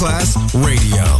Class Radio.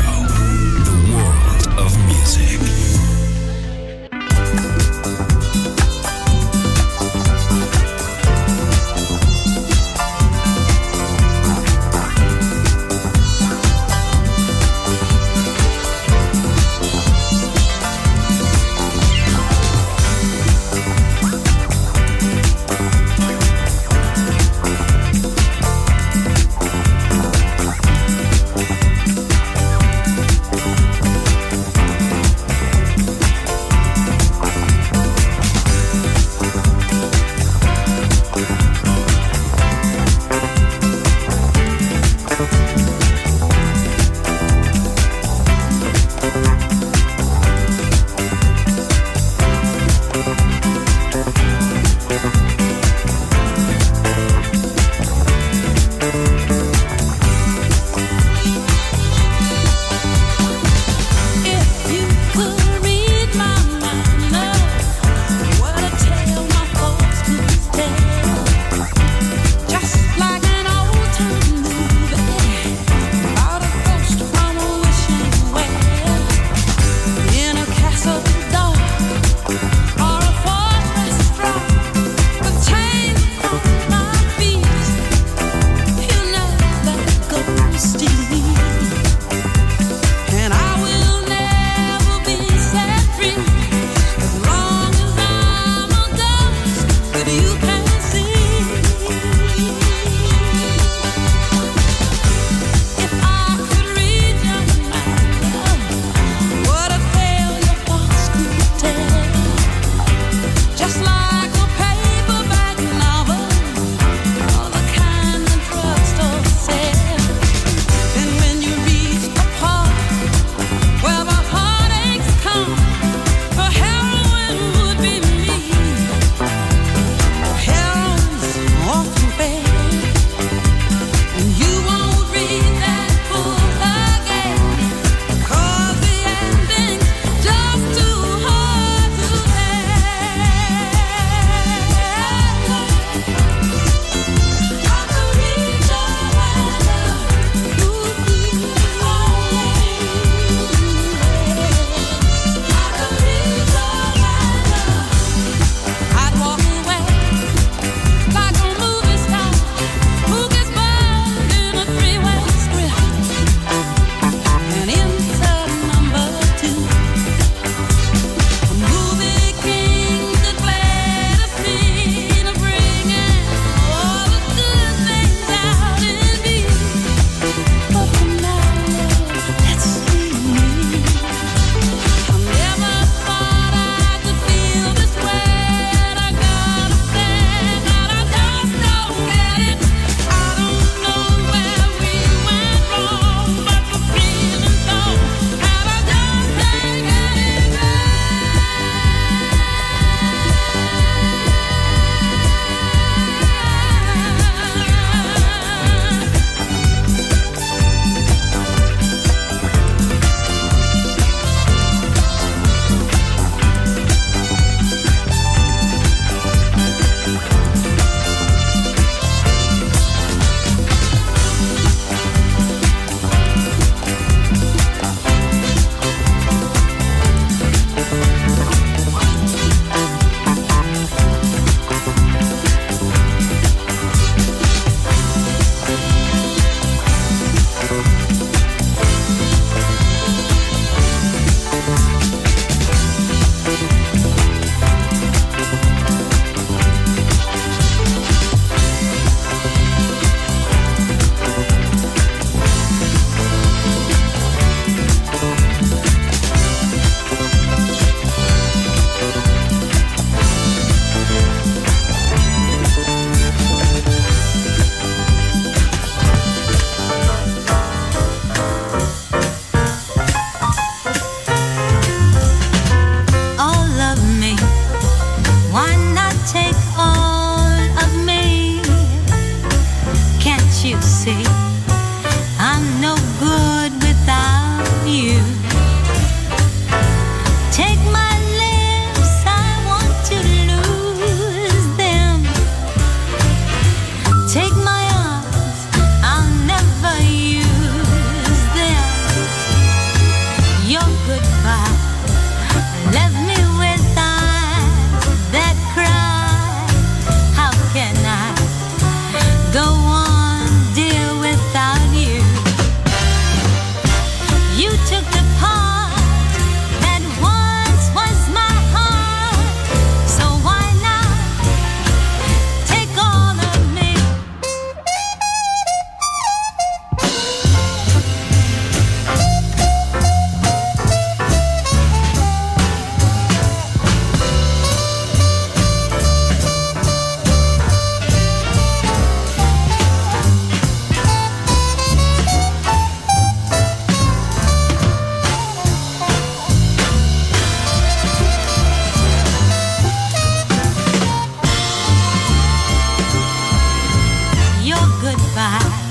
goodbye.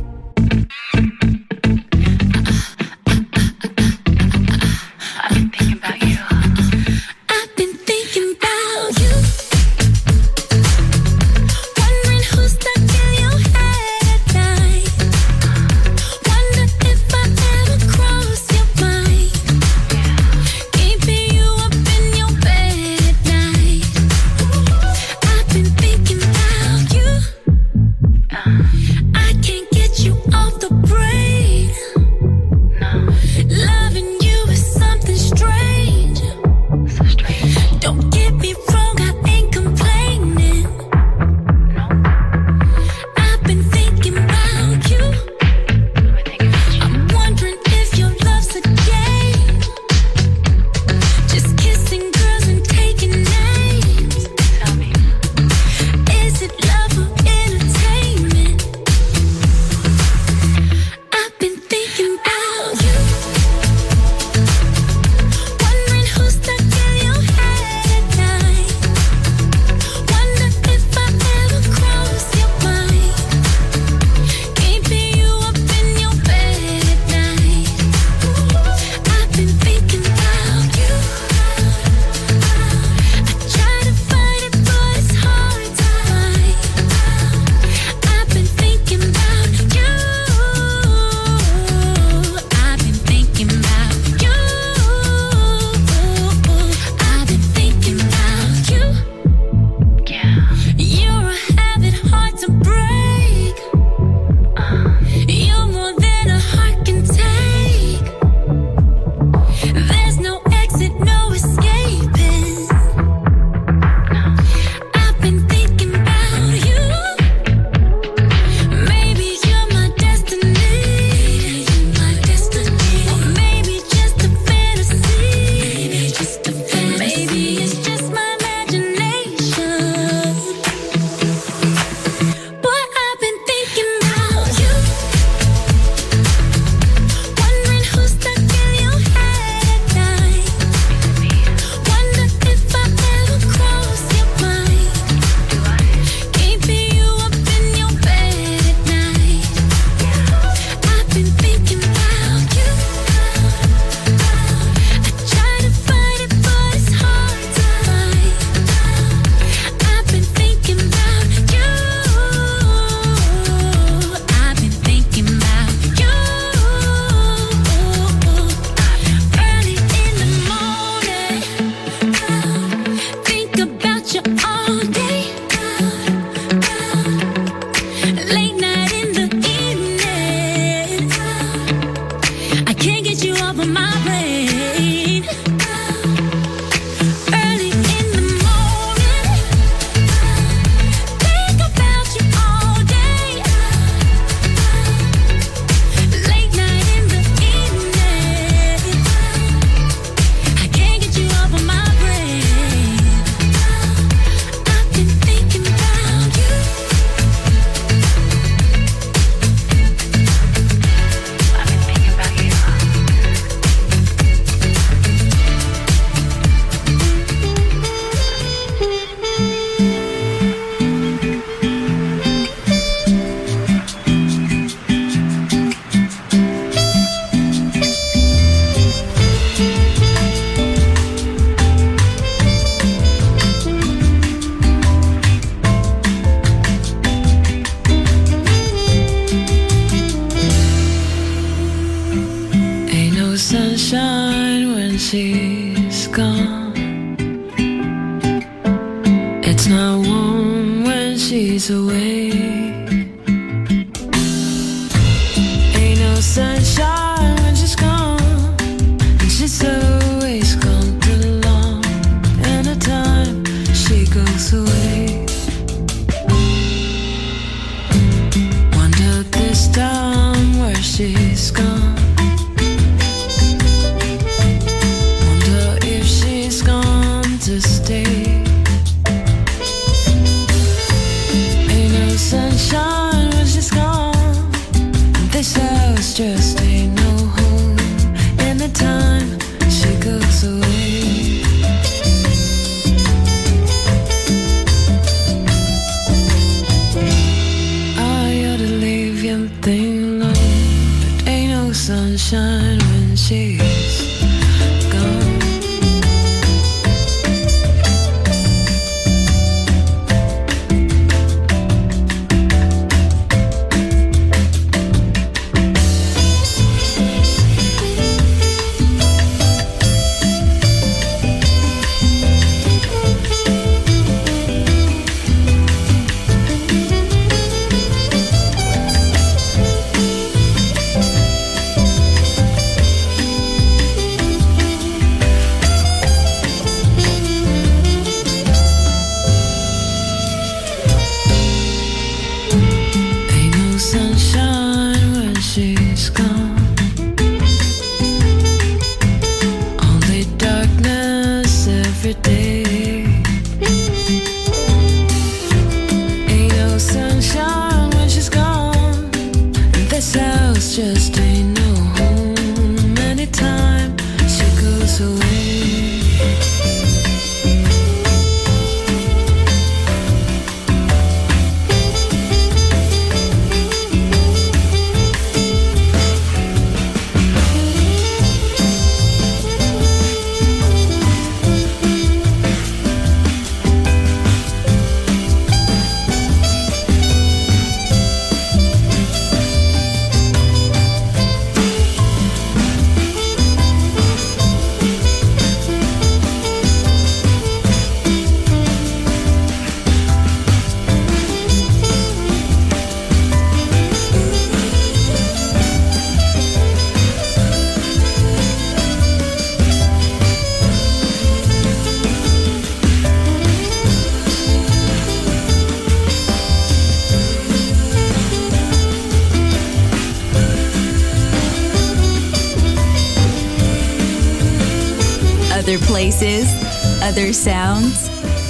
心。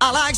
I like